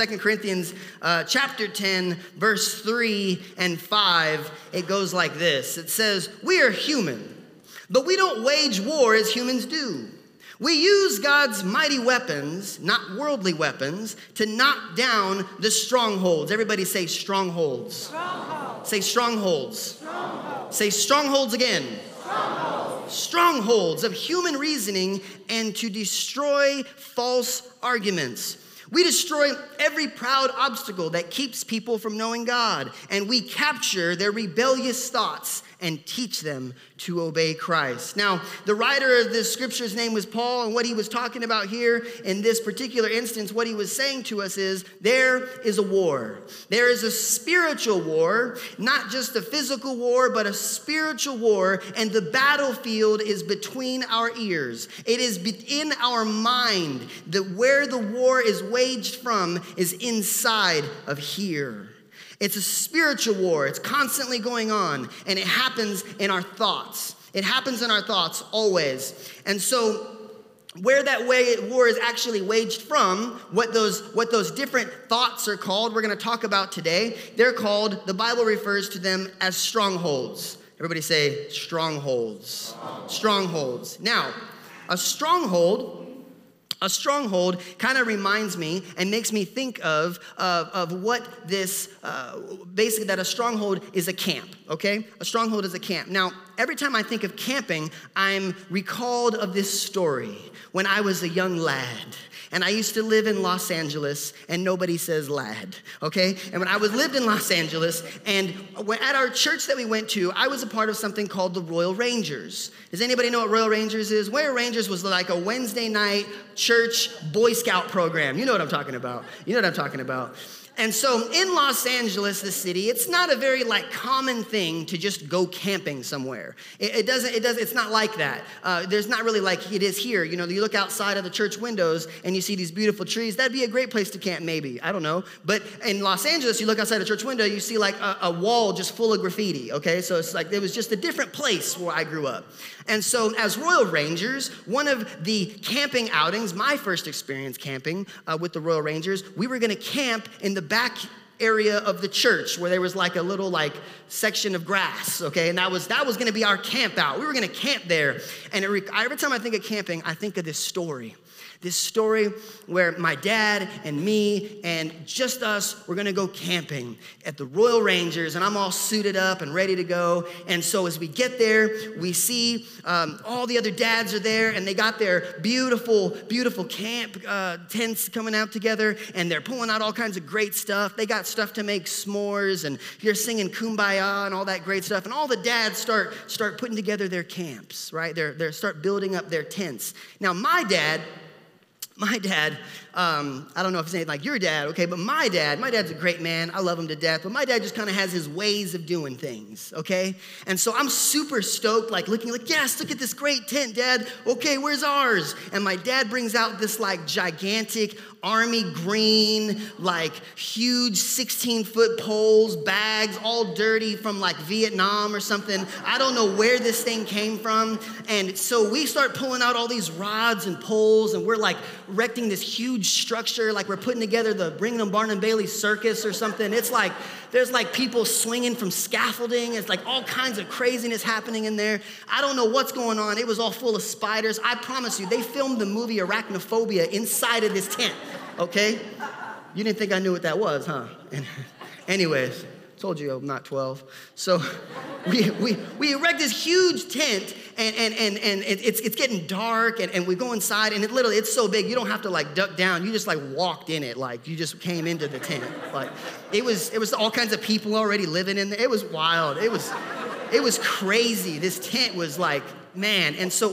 2 Corinthians uh, chapter 10, verse 3 and 5, it goes like this It says, We are human, but we don't wage war as humans do. We use God's mighty weapons, not worldly weapons, to knock down the strongholds. Everybody say strongholds. strongholds. Say strongholds. strongholds. Say strongholds again. Strongholds. strongholds of human reasoning and to destroy false arguments. We destroy every proud obstacle that keeps people from knowing God, and we capture their rebellious thoughts and teach them to obey Christ. Now, the writer of this scripture's name was Paul, and what he was talking about here in this particular instance, what he was saying to us is there is a war. There is a spiritual war, not just a physical war, but a spiritual war, and the battlefield is between our ears. It is in our mind that where the war is waged from is inside of here. It's a spiritual war. It's constantly going on, and it happens in our thoughts. It happens in our thoughts always. And so, where that way war is actually waged from, what those, what those different thoughts are called, we're going to talk about today. They're called, the Bible refers to them as strongholds. Everybody say strongholds. Strongholds. Now, a stronghold a stronghold kind of reminds me and makes me think of, of, of what this, uh, basically, that a stronghold is a camp, okay? A stronghold is a camp. Now, every time I think of camping, I'm recalled of this story when I was a young lad and I used to live in Los Angeles, and nobody says lad, okay? And when I was lived in Los Angeles, and at our church that we went to, I was a part of something called the Royal Rangers. Does anybody know what Royal Rangers is? Royal Rangers was like a Wednesday night church Boy Scout program. You know what I'm talking about. You know what I'm talking about. And so in Los Angeles, the city, it's not a very like common thing to just go camping somewhere. It, it doesn't, it does, it's not like that. Uh, there's not really like it is here. You know, you look outside of the church windows and you see these beautiful trees. That'd be a great place to camp, maybe. I don't know. But in Los Angeles, you look outside a church window, you see like a, a wall just full of graffiti. Okay, so it's like it was just a different place where I grew up. And so, as Royal Rangers, one of the camping outings, my first experience camping uh, with the Royal Rangers, we were going to camp in the back area of the church where there was like a little like section of grass okay? And that was that was going to be our camp out we were going to camp there. And it, every time i think of camping i think of this story this story where my dad and me and just us we're gonna go camping at the Royal Rangers, and I'm all suited up and ready to go. And so as we get there, we see um, all the other dads are there, and they got their beautiful, beautiful camp uh, tents coming out together, and they're pulling out all kinds of great stuff. They got stuff to make s'mores, and you're singing kumbaya and all that great stuff. And all the dads start start putting together their camps, right? They're, they're start building up their tents. Now, my dad my dad, um, I don't know if it's anything like your dad, okay, but my dad, my dad's a great man. I love him to death, but my dad just kind of has his ways of doing things, okay? And so I'm super stoked, like looking like, yes, look at this great tent, dad. Okay, where's ours? And my dad brings out this like gigantic army green, like huge 16 foot poles, bags, all dirty from like Vietnam or something. I don't know where this thing came from. And so we start pulling out all these rods and poles, and we're like erecting this huge structure, like we're putting together the Brigham Barnum Bailey circus or something. It's like there's like people swinging from scaffolding. It's like all kinds of craziness happening in there. I don't know what's going on. It was all full of spiders. I promise you, they filmed the movie Arachnophobia inside of this tent, okay? You didn't think I knew what that was, huh? anyways, told you I'm not 12. So we, we, we erect this huge tent and, and, and, and it's, it's getting dark and, and we go inside and it literally, it's so big, you don't have to like duck down. You just like walked in it, like you just came into the tent. Like it was, it was all kinds of people already living in there. It was wild. It was, it was crazy. This tent was like, man. And so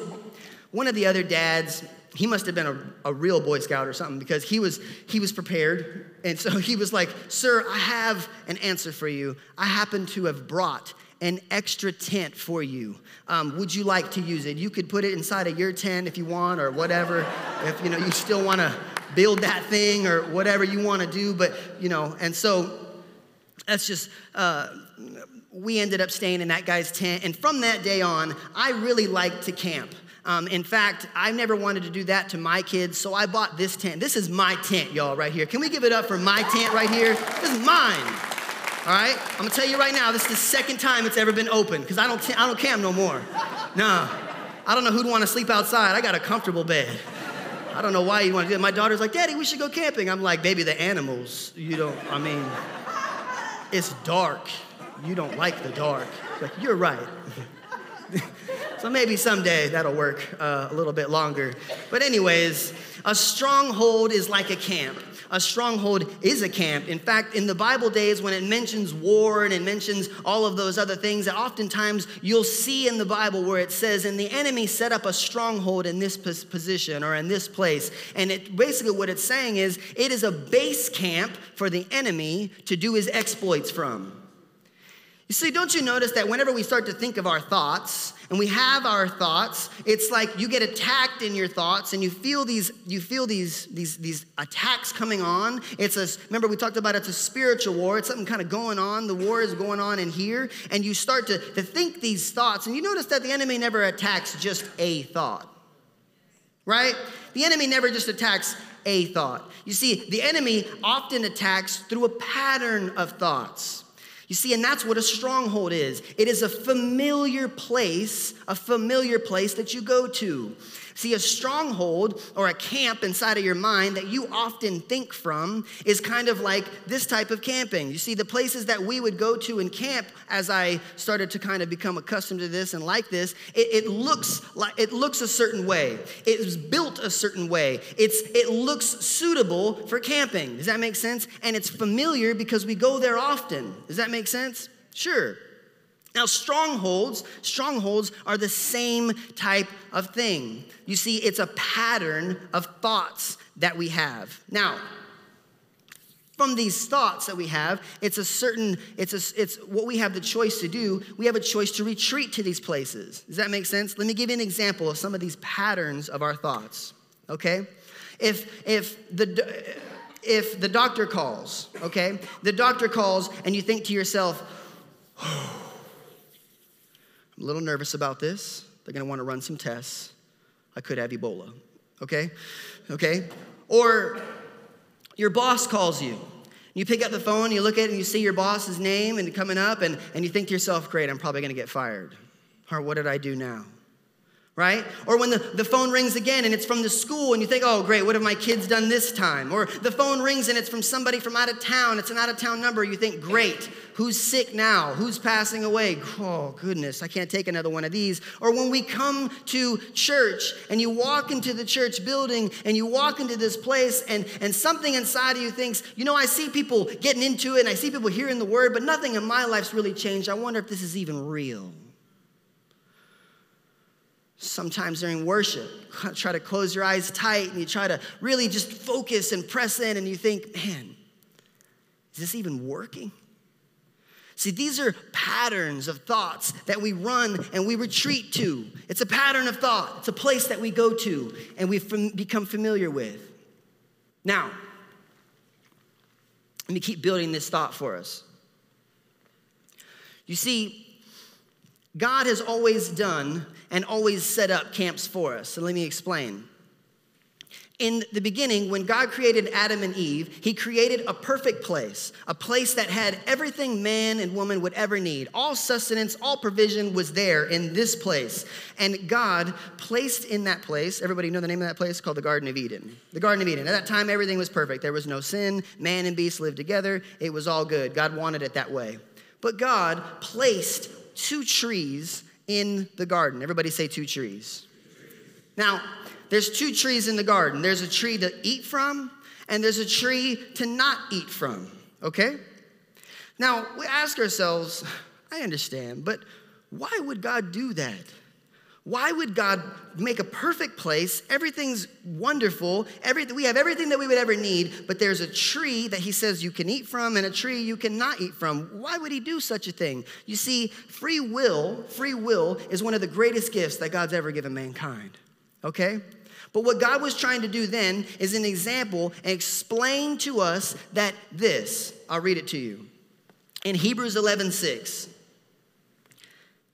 one of the other dads, he must have been a, a, real boy scout or something because he was he was prepared and so he was like sir i have an answer for you i happen to have brought an extra tent for you. Um, would you like to use it? You could put it inside of your tent if you want, or whatever. if you know you still want to build that thing or whatever you want to do, but you know. And so that's just. Uh, we ended up staying in that guy's tent, and from that day on, I really liked to camp. Um, in fact, I never wanted to do that to my kids, so I bought this tent. This is my tent, y'all, right here. Can we give it up for my tent right here? This is mine. All right? I'm gonna tell you right now, this is the second time it's ever been open because I don't, t- I don't camp no more. Nah. I don't know who'd wanna sleep outside. I got a comfortable bed. I don't know why you wanna do it. My daughter's like, Daddy, we should go camping. I'm like, baby, the animals. You don't, I mean, it's dark. You don't like the dark. Like, you're right. so maybe someday that'll work uh, a little bit longer. But, anyways, a stronghold is like a camp. A stronghold is a camp. In fact, in the Bible days, when it mentions war and it mentions all of those other things, that oftentimes you'll see in the Bible where it says, and the enemy set up a stronghold in this position or in this place. And it basically what it's saying is it is a base camp for the enemy to do his exploits from. You see, don't you notice that whenever we start to think of our thoughts and we have our thoughts, it's like you get attacked in your thoughts and you feel these, you feel these, these, these attacks coming on. It's a, remember we talked about it's a spiritual war. It's something kind of going on. The war is going on in here. And you start to, to think these thoughts. And you notice that the enemy never attacks just a thought. Right? The enemy never just attacks a thought. You see, the enemy often attacks through a pattern of thoughts. You see, and that's what a stronghold is it is a familiar place, a familiar place that you go to. See, a stronghold or a camp inside of your mind that you often think from is kind of like this type of camping. You see, the places that we would go to and camp as I started to kind of become accustomed to this and like this, it, it looks like it looks a certain way. It is built a certain way. It's it looks suitable for camping. Does that make sense? And it's familiar because we go there often. Does that make sense? Sure. Now, strongholds, strongholds are the same type of thing. You see, it's a pattern of thoughts that we have. Now, from these thoughts that we have, it's a certain, it's, a, it's what we have the choice to do. We have a choice to retreat to these places. Does that make sense? Let me give you an example of some of these patterns of our thoughts, okay? If, if the, if the doctor calls, okay, the doctor calls and you think to yourself, a little nervous about this. They're gonna wanna run some tests. I could have Ebola, okay? Okay? Or your boss calls you. You pick up the phone, you look at it, and you see your boss's name and coming up, and, and you think to yourself, great, I'm probably gonna get fired. Or what did I do now? Right? Or when the, the phone rings again and it's from the school and you think, oh, great, what have my kids done this time? Or the phone rings and it's from somebody from out of town, it's an out of town number, you think, great, who's sick now? Who's passing away? Oh, goodness, I can't take another one of these. Or when we come to church and you walk into the church building and you walk into this place and, and something inside of you thinks, you know, I see people getting into it and I see people hearing the word, but nothing in my life's really changed. I wonder if this is even real. Sometimes during worship, try to close your eyes tight and you try to really just focus and press in, and you think, man, is this even working? See, these are patterns of thoughts that we run and we retreat to. It's a pattern of thought, it's a place that we go to and we've become familiar with. Now, let me keep building this thought for us. You see, God has always done and always set up camps for us. So let me explain. In the beginning, when God created Adam and Eve, He created a perfect place, a place that had everything man and woman would ever need. All sustenance, all provision was there in this place. And God placed in that place, everybody know the name of that place? called the Garden of Eden. The Garden of Eden. At that time, everything was perfect. There was no sin. Man and beast lived together. It was all good. God wanted it that way. But God placed two trees in the garden. Everybody say two trees. Now, there's two trees in the garden there's a tree to eat from, and there's a tree to not eat from, okay? Now, we ask ourselves, I understand, but why would God do that? Why would God make a perfect place? Everything's wonderful. We have everything that we would ever need, but there's a tree that He says you can eat from and a tree you cannot eat from. Why would He do such a thing? You see, free will, free will is one of the greatest gifts that God's ever given mankind. Okay? But what God was trying to do then is an example and explain to us that this, I'll read it to you. In Hebrews 11 6,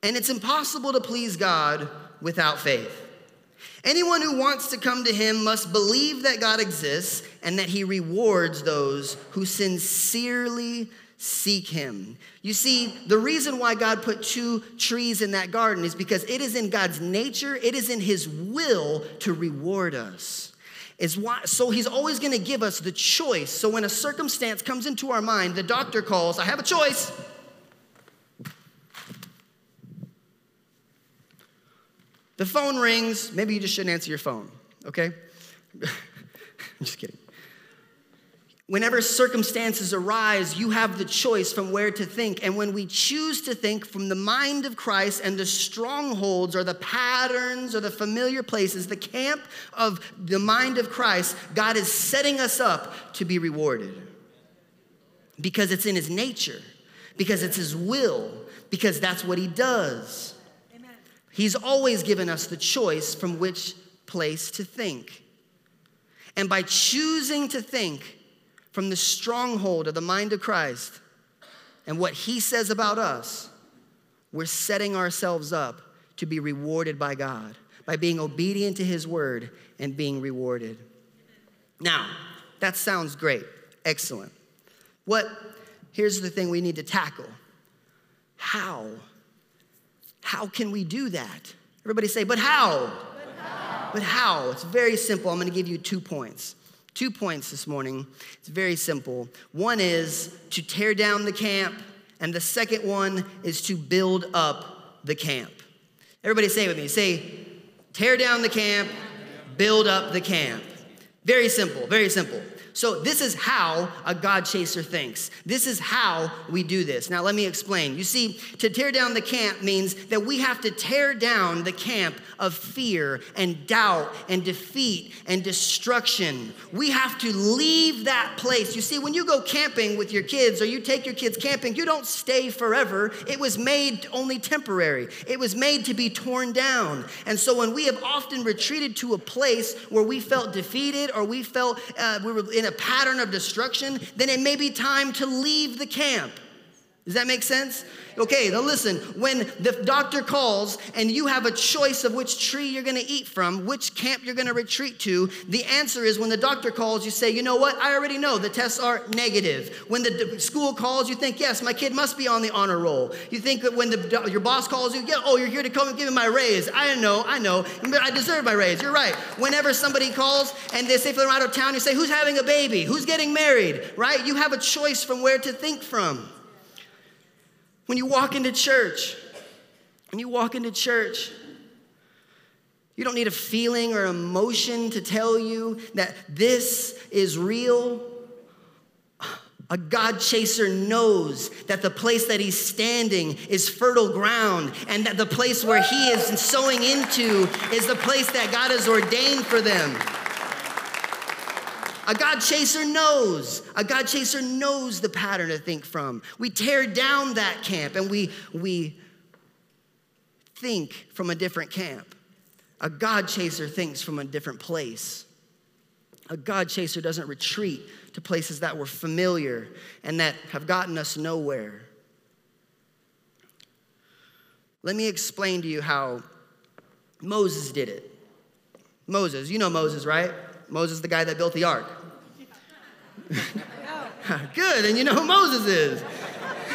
and it's impossible to please God without faith. Anyone who wants to come to him must believe that God exists and that he rewards those who sincerely seek him. You see, the reason why God put two trees in that garden is because it is in God's nature, it is in his will to reward us. Is why, so he's always going to give us the choice. So when a circumstance comes into our mind, the doctor calls, I have a choice. The phone rings. Maybe you just shouldn't answer your phone, okay? I'm just kidding. Whenever circumstances arise, you have the choice from where to think. And when we choose to think from the mind of Christ and the strongholds or the patterns or the familiar places, the camp of the mind of Christ, God is setting us up to be rewarded. Because it's in His nature, because it's His will, because that's what He does. He's always given us the choice from which place to think. And by choosing to think from the stronghold of the mind of Christ and what he says about us, we're setting ourselves up to be rewarded by God by being obedient to his word and being rewarded. Now, that sounds great. Excellent. What here's the thing we need to tackle. How how can we do that? Everybody say, but how? But how? But how? It's very simple. I'm going to give you two points. Two points this morning. It's very simple. One is to tear down the camp, and the second one is to build up the camp. Everybody say with me. Say, tear down the camp, build up the camp. Very simple, very simple. So, this is how a God chaser thinks. This is how we do this. Now, let me explain. You see, to tear down the camp means that we have to tear down the camp of fear and doubt and defeat and destruction. We have to leave that place. You see, when you go camping with your kids or you take your kids camping, you don't stay forever. It was made only temporary, it was made to be torn down. And so, when we have often retreated to a place where we felt defeated or we felt uh, we were in in a pattern of destruction, then it may be time to leave the camp. Does that make sense? Okay, now listen, when the doctor calls and you have a choice of which tree you're gonna eat from, which camp you're gonna retreat to, the answer is when the doctor calls, you say, you know what, I already know the tests are negative. When the school calls, you think, yes, my kid must be on the honor roll. You think that when the, your boss calls you, yeah, oh, you're here to come and give me my raise. I know, I know, I deserve my raise. You're right. Whenever somebody calls and they say they're out of town, you say, who's having a baby? Who's getting married? Right? You have a choice from where to think from. When you walk into church, when you walk into church, you don't need a feeling or emotion to tell you that this is real. A God chaser knows that the place that he's standing is fertile ground and that the place where he is sowing into is the place that God has ordained for them. A God chaser knows. A God chaser knows the pattern to think from. We tear down that camp and we, we think from a different camp. A God chaser thinks from a different place. A God chaser doesn't retreat to places that were familiar and that have gotten us nowhere. Let me explain to you how Moses did it. Moses, you know Moses, right? Moses, the guy that built the ark. Good, and you know who Moses is.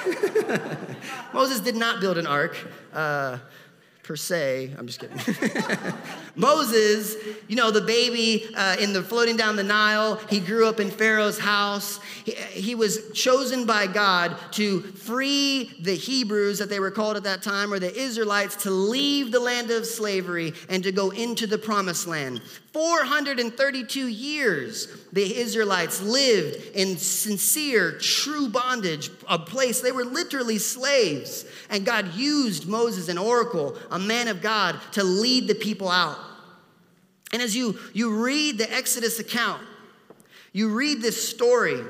Moses did not build an ark. Uh, per se. I'm just kidding. Moses, you know, the baby uh, in the floating down the Nile, he grew up in Pharaoh's house. He, he was chosen by God to free the Hebrews that they were called at that time, or the Israelites, to leave the land of slavery and to go into the promised land. 432 years the Israelites lived in sincere, true bondage, a place they were literally slaves. And God used Moses, an oracle, a man of God, to lead the people out. And as you, you read the Exodus account, you read this story,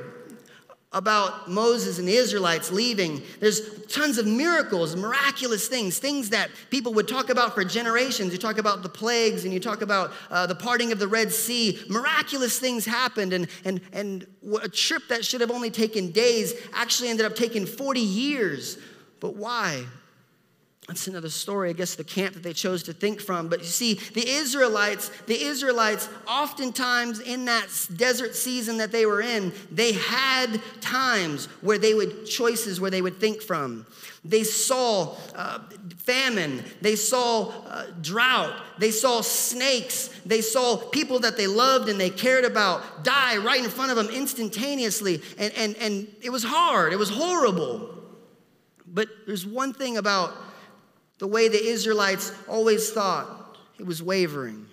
about Moses and the Israelites leaving, there's tons of miracles, miraculous things, things that people would talk about for generations. You talk about the plagues and you talk about uh, the parting of the Red Sea. Miraculous things happened, and, and, and a trip that should have only taken days actually ended up taking 40 years. But why? that's another story, I guess, the camp that they chose to think from. But you see, the Israelites, the Israelites, oftentimes in that desert season that they were in, they had times where they would, choices where they would think from. They saw uh, famine, they saw uh, drought, they saw snakes, they saw people that they loved and they cared about die right in front of them instantaneously. And, and, and it was hard, it was horrible. But there's one thing about the way the Israelites always thought, it was wavering.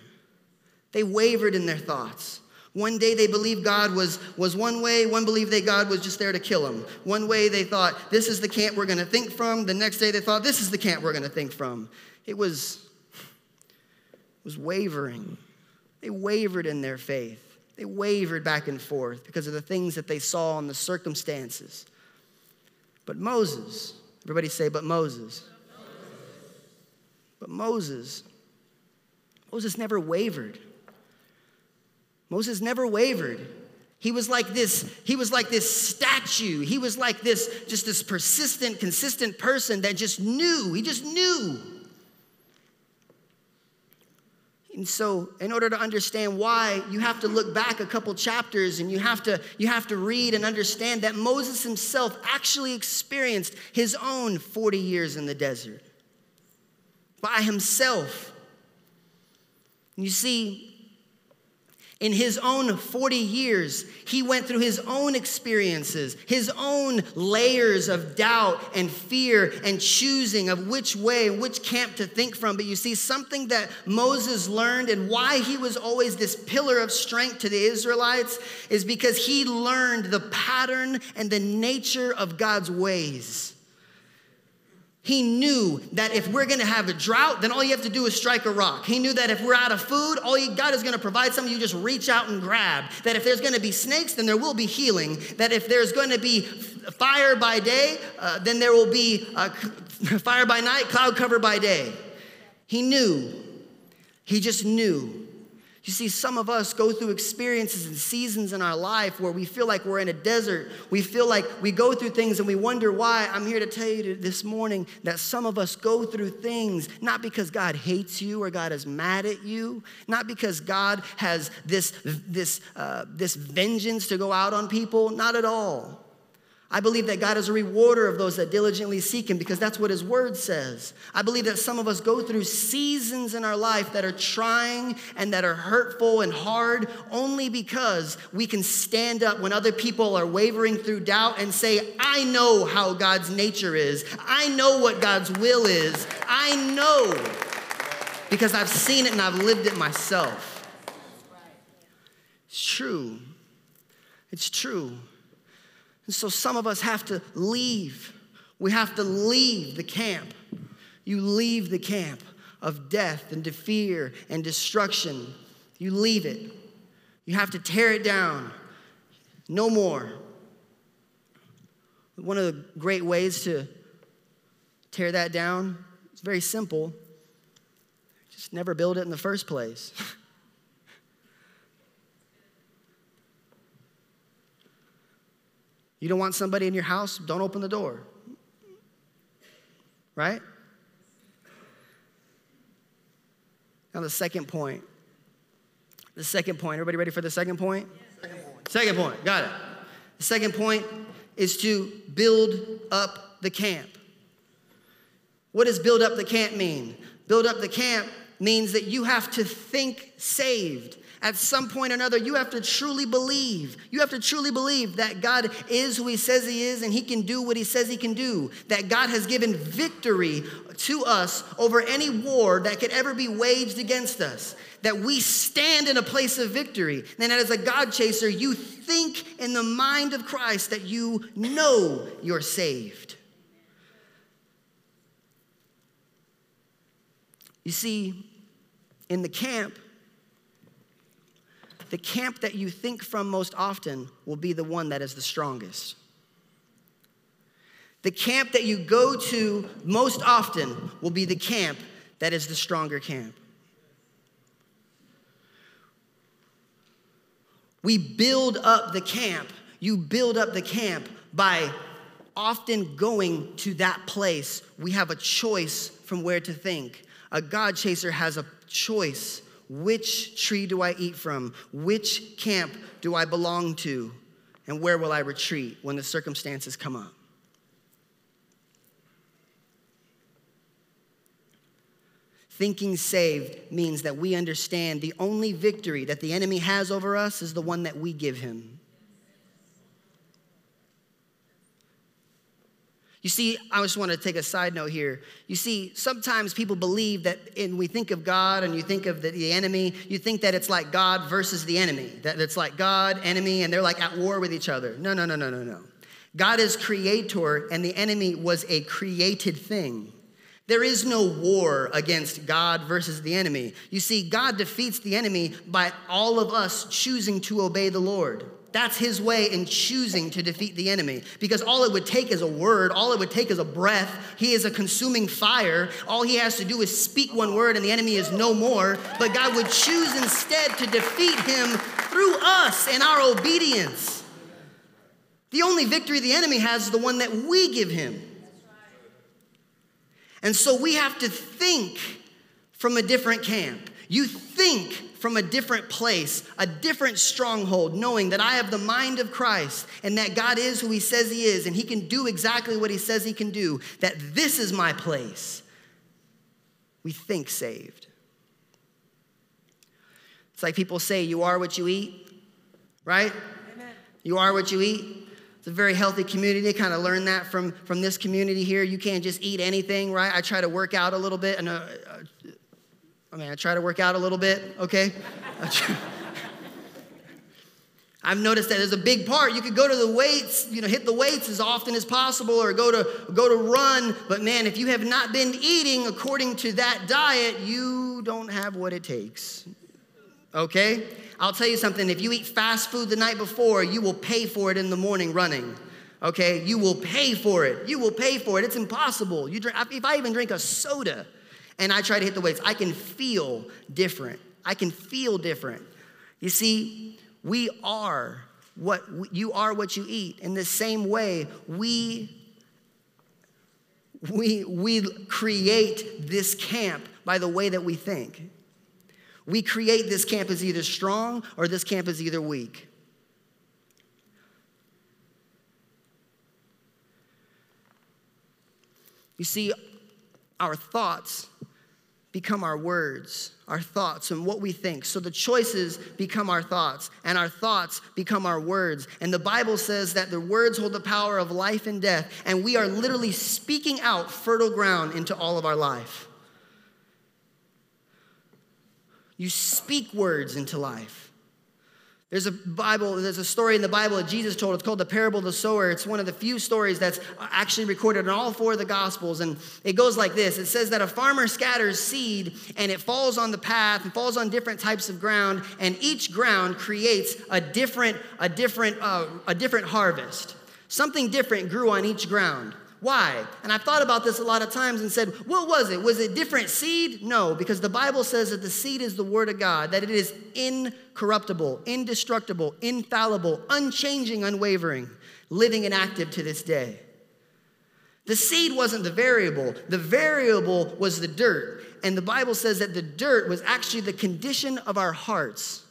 They wavered in their thoughts. One day they believed God was, was one way, one believed that God was just there to kill them. One way they thought, this is the camp we're going to think from. The next day they thought, this is the camp we're going to think from. It was, it was wavering. They wavered in their faith. They wavered back and forth because of the things that they saw and the circumstances. But Moses, everybody say, but Moses. But Moses, Moses never wavered. Moses never wavered. He was like this, he was like this statue. He was like this, just this persistent, consistent person that just knew. He just knew. And so, in order to understand why, you have to look back a couple chapters and you have to you have to read and understand that Moses himself actually experienced his own 40 years in the desert by himself. You see, in his own 40 years, he went through his own experiences, his own layers of doubt and fear and choosing of which way, which camp to think from. But you see, something that Moses learned and why he was always this pillar of strength to the Israelites is because he learned the pattern and the nature of God's ways. He knew that if we're gonna have a drought, then all you have to do is strike a rock. He knew that if we're out of food, all you, God is gonna provide something you just reach out and grab. That if there's gonna be snakes, then there will be healing. That if there's gonna be fire by day, uh, then there will be uh, fire by night, cloud cover by day. He knew. He just knew you see, some of us go through experiences and seasons in our life where we feel like we're in a desert. We feel like we go through things and we wonder why. I'm here to tell you this morning that some of us go through things not because God hates you or God is mad at you, not because God has this, this, uh, this vengeance to go out on people, not at all. I believe that God is a rewarder of those that diligently seek Him because that's what His Word says. I believe that some of us go through seasons in our life that are trying and that are hurtful and hard only because we can stand up when other people are wavering through doubt and say, I know how God's nature is. I know what God's will is. I know because I've seen it and I've lived it myself. It's true. It's true. And so some of us have to leave. We have to leave the camp. You leave the camp of death and fear and destruction. You leave it. You have to tear it down. No more. One of the great ways to tear that down is very simple. Just never build it in the first place. You don't want somebody in your house? Don't open the door. Right? Now, the second point. The second point. Everybody ready for the second point? Second point. Second point. Got it. The second point is to build up the camp. What does build up the camp mean? Build up the camp means that you have to think saved at some point or another, you have to truly believe. You have to truly believe that God is who He says He is and He can do what He says He can do. That God has given victory to us over any war that could ever be waged against us. That we stand in a place of victory. And as a God chaser, you think in the mind of Christ that you know you're saved. You see, in the camp, the camp that you think from most often will be the one that is the strongest. The camp that you go to most often will be the camp that is the stronger camp. We build up the camp. You build up the camp by often going to that place. We have a choice from where to think. A God chaser has a choice. Which tree do I eat from? Which camp do I belong to? And where will I retreat when the circumstances come up? Thinking saved means that we understand the only victory that the enemy has over us is the one that we give him. You see, I just want to take a side note here. You see, sometimes people believe that and we think of God and you think of the, the, enemy, you think that it's like God versus the enemy, that it's like God, enemy, and they're like at war with each other. No, no, no, no, no, no. God is creator, and the enemy was a created thing. There is no war against God versus the enemy. You see, God defeats the enemy by all of us choosing to obey the Lord. That's his way in choosing to defeat the enemy. Because all it would take is a word, all it would take is a breath. He is a consuming fire. All he has to do is speak one word, and the enemy is no more. But God would choose instead to defeat him through us and our obedience. The only victory the enemy has is the one that we give him. And so we have to think from a different camp. You think from a different place, a different stronghold, knowing that I have the mind of Christ and that God is who He says He is and He can do exactly what He says He can do, that this is my place. We think saved. It's like people say, you are what you eat, right? Amen. You are what you eat. It's a very healthy community. They kind of learn that from, from this community here. You can't just eat anything, right? I try to work out a little bit. And, uh, uh I mean, I try to work out a little bit, okay? I've noticed that there's a big part. You could go to the weights, you know, hit the weights as often as possible or go to go to run, but man, if you have not been eating according to that diet, you don't have what it takes. Okay? I'll tell you something if you eat fast food the night before, you will pay for it in the morning running. Okay? You will pay for it. You will pay for it. It's impossible. You drink, if I even drink a soda and I try to hit the weights, I can feel different. I can feel different. You see, we are what you are what you eat. In the same way, we we we create this camp by the way that we think. We create this camp as either strong or this camp is either weak. You see, our thoughts become our words, our thoughts, and what we think. So the choices become our thoughts, and our thoughts become our words. And the Bible says that the words hold the power of life and death, and we are literally speaking out fertile ground into all of our life. You speak words into life. There's a Bible, there's a story in the Bible that Jesus told. It's called the parable of the sower. It's one of the few stories that's actually recorded in all four of the Gospels. And it goes like this It says that a farmer scatters seed and it falls on the path and falls on different types of ground, and each ground creates a different, a different, uh, a different harvest. Something different grew on each ground. Why? And I've thought about this a lot of times and said, what was it? Was it different seed? No, because the Bible says that the seed is the Word of God, that it is incorruptible, indestructible, infallible, unchanging, unwavering, living and active to this day. The seed wasn't the variable, the variable was the dirt. And the Bible says that the dirt was actually the condition of our hearts.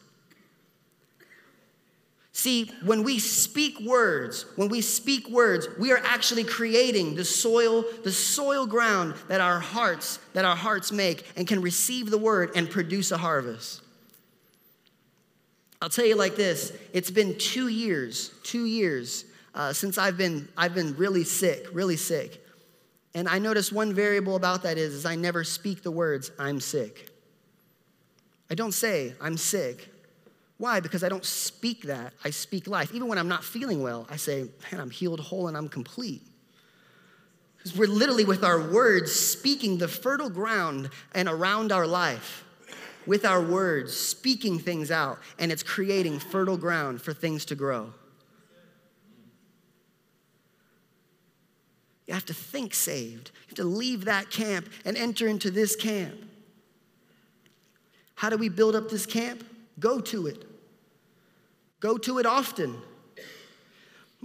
See, when we speak words, when we speak words, we are actually creating the soil, the soil ground that our hearts, that our hearts make and can receive the word and produce a harvest. I'll tell you like this, it's been two years, two years uh, since I've been, I've been really sick, really sick. And I noticed one variable about that is, is I never speak the words, I'm sick. I don't say, I'm sick. Why? Because I don't speak that. I speak life. Even when I'm not feeling well, I say, man, I'm healed whole and I'm complete. Because we're literally with our words speaking the fertile ground and around our life. With our words, speaking things out, and it's creating fertile ground for things to grow. You have to think saved. You have to leave that camp and enter into this camp. How do we build up this camp? Go to it. Go to it often.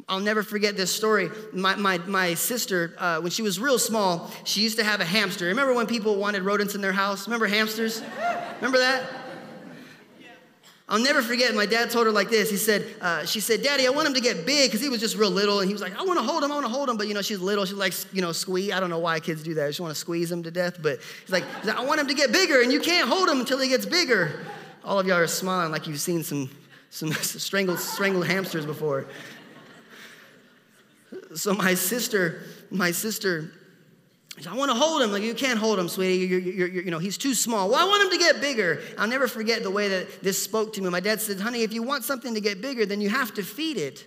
I'll never forget this story. My, my, my sister, uh, when she was real small, she used to have a hamster. Remember when people wanted rodents in their house? Remember hamsters? Remember that? I'll never forget. My dad told her like this. He said, uh, "She said, Daddy, I want him to get big because he was just real little, and he was like, I want to hold him, I want to hold him, but you know, she's little. She likes, you know, squeeze. I don't know why kids do that. Just want to squeeze him to death. But he's like, I want him to get bigger, and you can't hold him until he gets bigger. All of y'all are smiling like you've seen some some strangled strangled hamsters before. So my sister, my sister I want to hold him. Like, you can't hold him, sweetie. You're, you're, you're, you know, he's too small. Well, I want him to get bigger. I'll never forget the way that this spoke to me. My dad said, honey, if you want something to get bigger, then you have to feed it.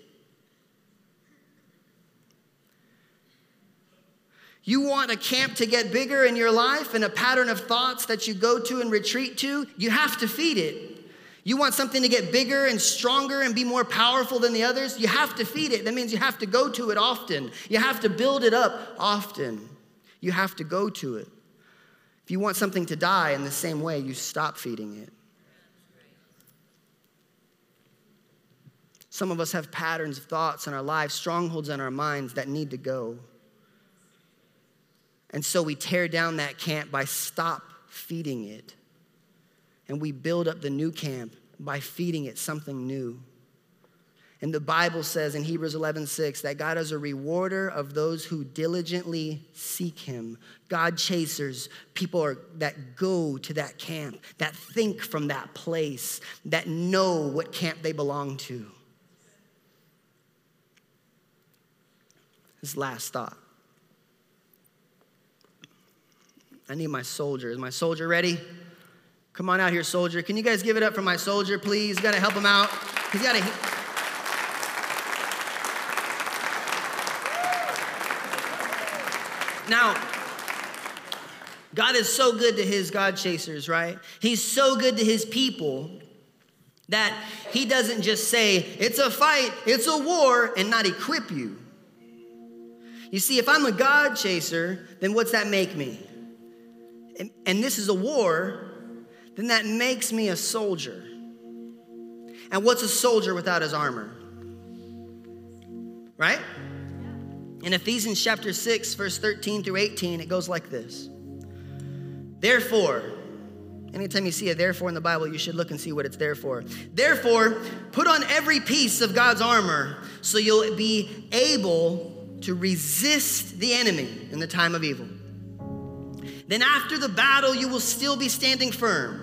You want a camp to get bigger in your life and a pattern of thoughts that you go to and retreat to, you have to feed it. You want something to get bigger and stronger and be more powerful than the others, you have to feed it. That means you have to go to it often. You have to build it up often. You have to go to it. If you want something to die in the same way, you stop feeding it. Some of us have patterns of thoughts in our lives, strongholds in our minds that need to go. And so we tear down that camp by stop feeding it. And we build up the new camp by feeding it something new. And the Bible says in Hebrews 11, 6, that God is a rewarder of those who diligently seek him. God chasers, people are, that go to that camp, that think from that place, that know what camp they belong to. This last thought. I need my soldier. Is my soldier ready? Come on out here, soldier. Can you guys give it up for my soldier, please? Got to help him out. He's got to. Now, God is so good to his God chasers, right? He's so good to his people that he doesn't just say, it's a fight, it's a war, and not equip you. You see, if I'm a God chaser, then what's that make me? And, and this is a war, then that makes me a soldier. And what's a soldier without his armor? Right? In Ephesians chapter 6, verse 13 through 18, it goes like this Therefore, anytime you see a therefore in the Bible, you should look and see what it's there for. Therefore, put on every piece of God's armor so you'll be able to resist the enemy in the time of evil. Then, after the battle, you will still be standing firm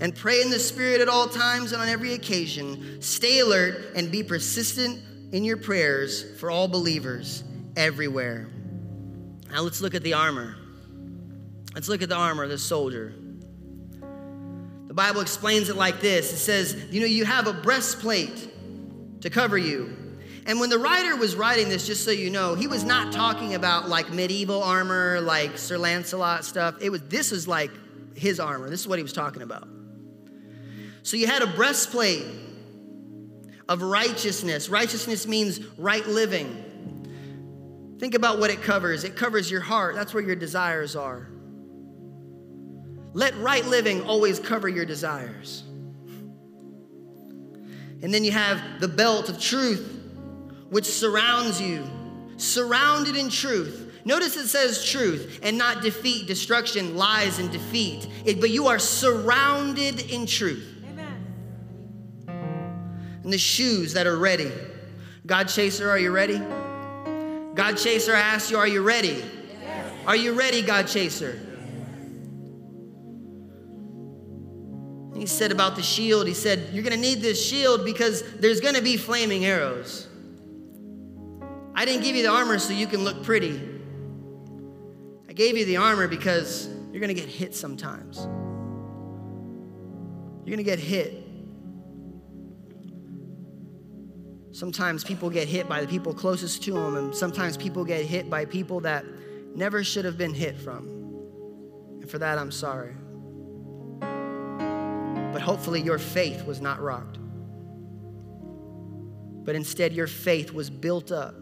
And pray in the Spirit at all times and on every occasion. Stay alert and be persistent in your prayers for all believers everywhere. Now let's look at the armor. Let's look at the armor of the soldier. The Bible explains it like this it says, You know, you have a breastplate to cover you. And when the writer was writing this, just so you know, he was not talking about like medieval armor, like Sir Lancelot stuff. It was this was like his armor. This is what he was talking about. So you had a breastplate of righteousness. Righteousness means right living. Think about what it covers. It covers your heart, that's where your desires are. Let right living always cover your desires. And then you have the belt of truth, which surrounds you, surrounded in truth. Notice it says truth and not defeat, destruction, lies, and defeat. It, but you are surrounded in truth. And the shoes that are ready. God Chaser, are you ready? God Chaser I ask you, Are you ready? Yes. Are you ready, God Chaser? he said about the shield, he said, You're gonna need this shield because there's gonna be flaming arrows. I didn't give you the armor so you can look pretty. I gave you the armor because you're gonna get hit sometimes. You're gonna get hit. Sometimes people get hit by the people closest to them, and sometimes people get hit by people that never should have been hit from. And for that, I'm sorry. But hopefully, your faith was not rocked. But instead, your faith was built up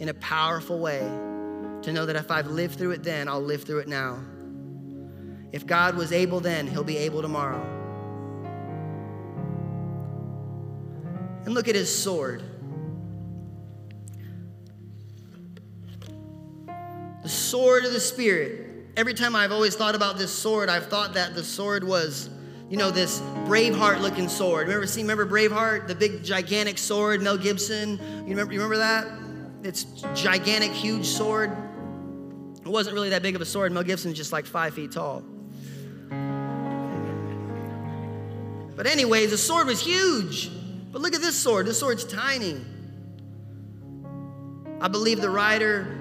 in a powerful way to know that if I've lived through it then, I'll live through it now. If God was able then, He'll be able tomorrow. And look at his sword. The sword of the Spirit. Every time I've always thought about this sword, I've thought that the sword was, you know, this Braveheart looking sword. Remember, see, remember Braveheart, the big gigantic sword, Mel Gibson? You remember, you remember that? It's gigantic, huge sword. It wasn't really that big of a sword. Mel Gibson's just like five feet tall. But anyways, the sword was huge. But look at this sword. This sword's tiny. I believe the writer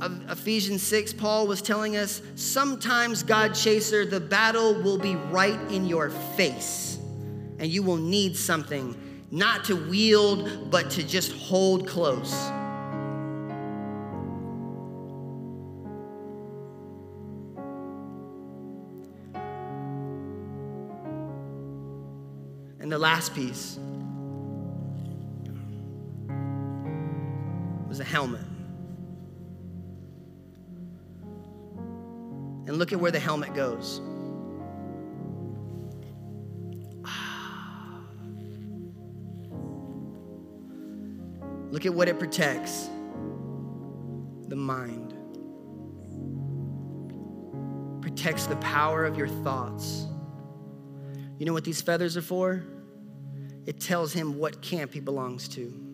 of Ephesians 6, Paul was telling us sometimes, God chaser, the battle will be right in your face, and you will need something not to wield, but to just hold close. And the last piece helmet. And look at where the helmet goes. Look at what it protects the mind, protects the power of your thoughts. You know what these feathers are for? It tells him what camp he belongs to.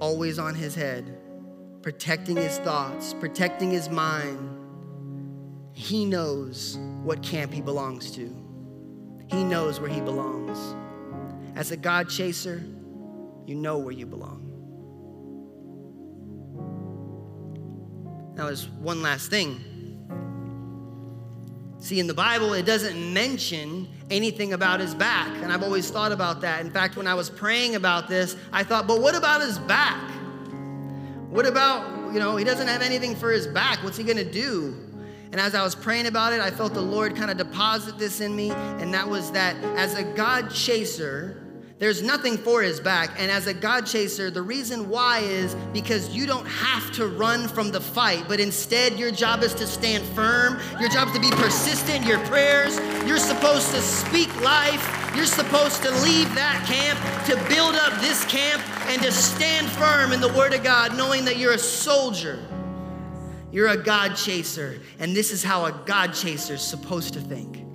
Always on his head, protecting his thoughts, protecting his mind. He knows what camp he belongs to, he knows where he belongs. As a God chaser, you know where you belong. Now, there's one last thing. See, in the Bible, it doesn't mention anything about his back. And I've always thought about that. In fact, when I was praying about this, I thought, but what about his back? What about, you know, he doesn't have anything for his back. What's he going to do? And as I was praying about it, I felt the Lord kind of deposit this in me. And that was that as a God chaser, there's nothing for his back. And as a God chaser, the reason why is because you don't have to run from the fight, but instead your job is to stand firm. Your job is to be persistent your prayers. You're supposed to speak life. You're supposed to leave that camp to build up this camp and to stand firm in the Word of God, knowing that you're a soldier. You're a God chaser. And this is how a God chaser is supposed to think.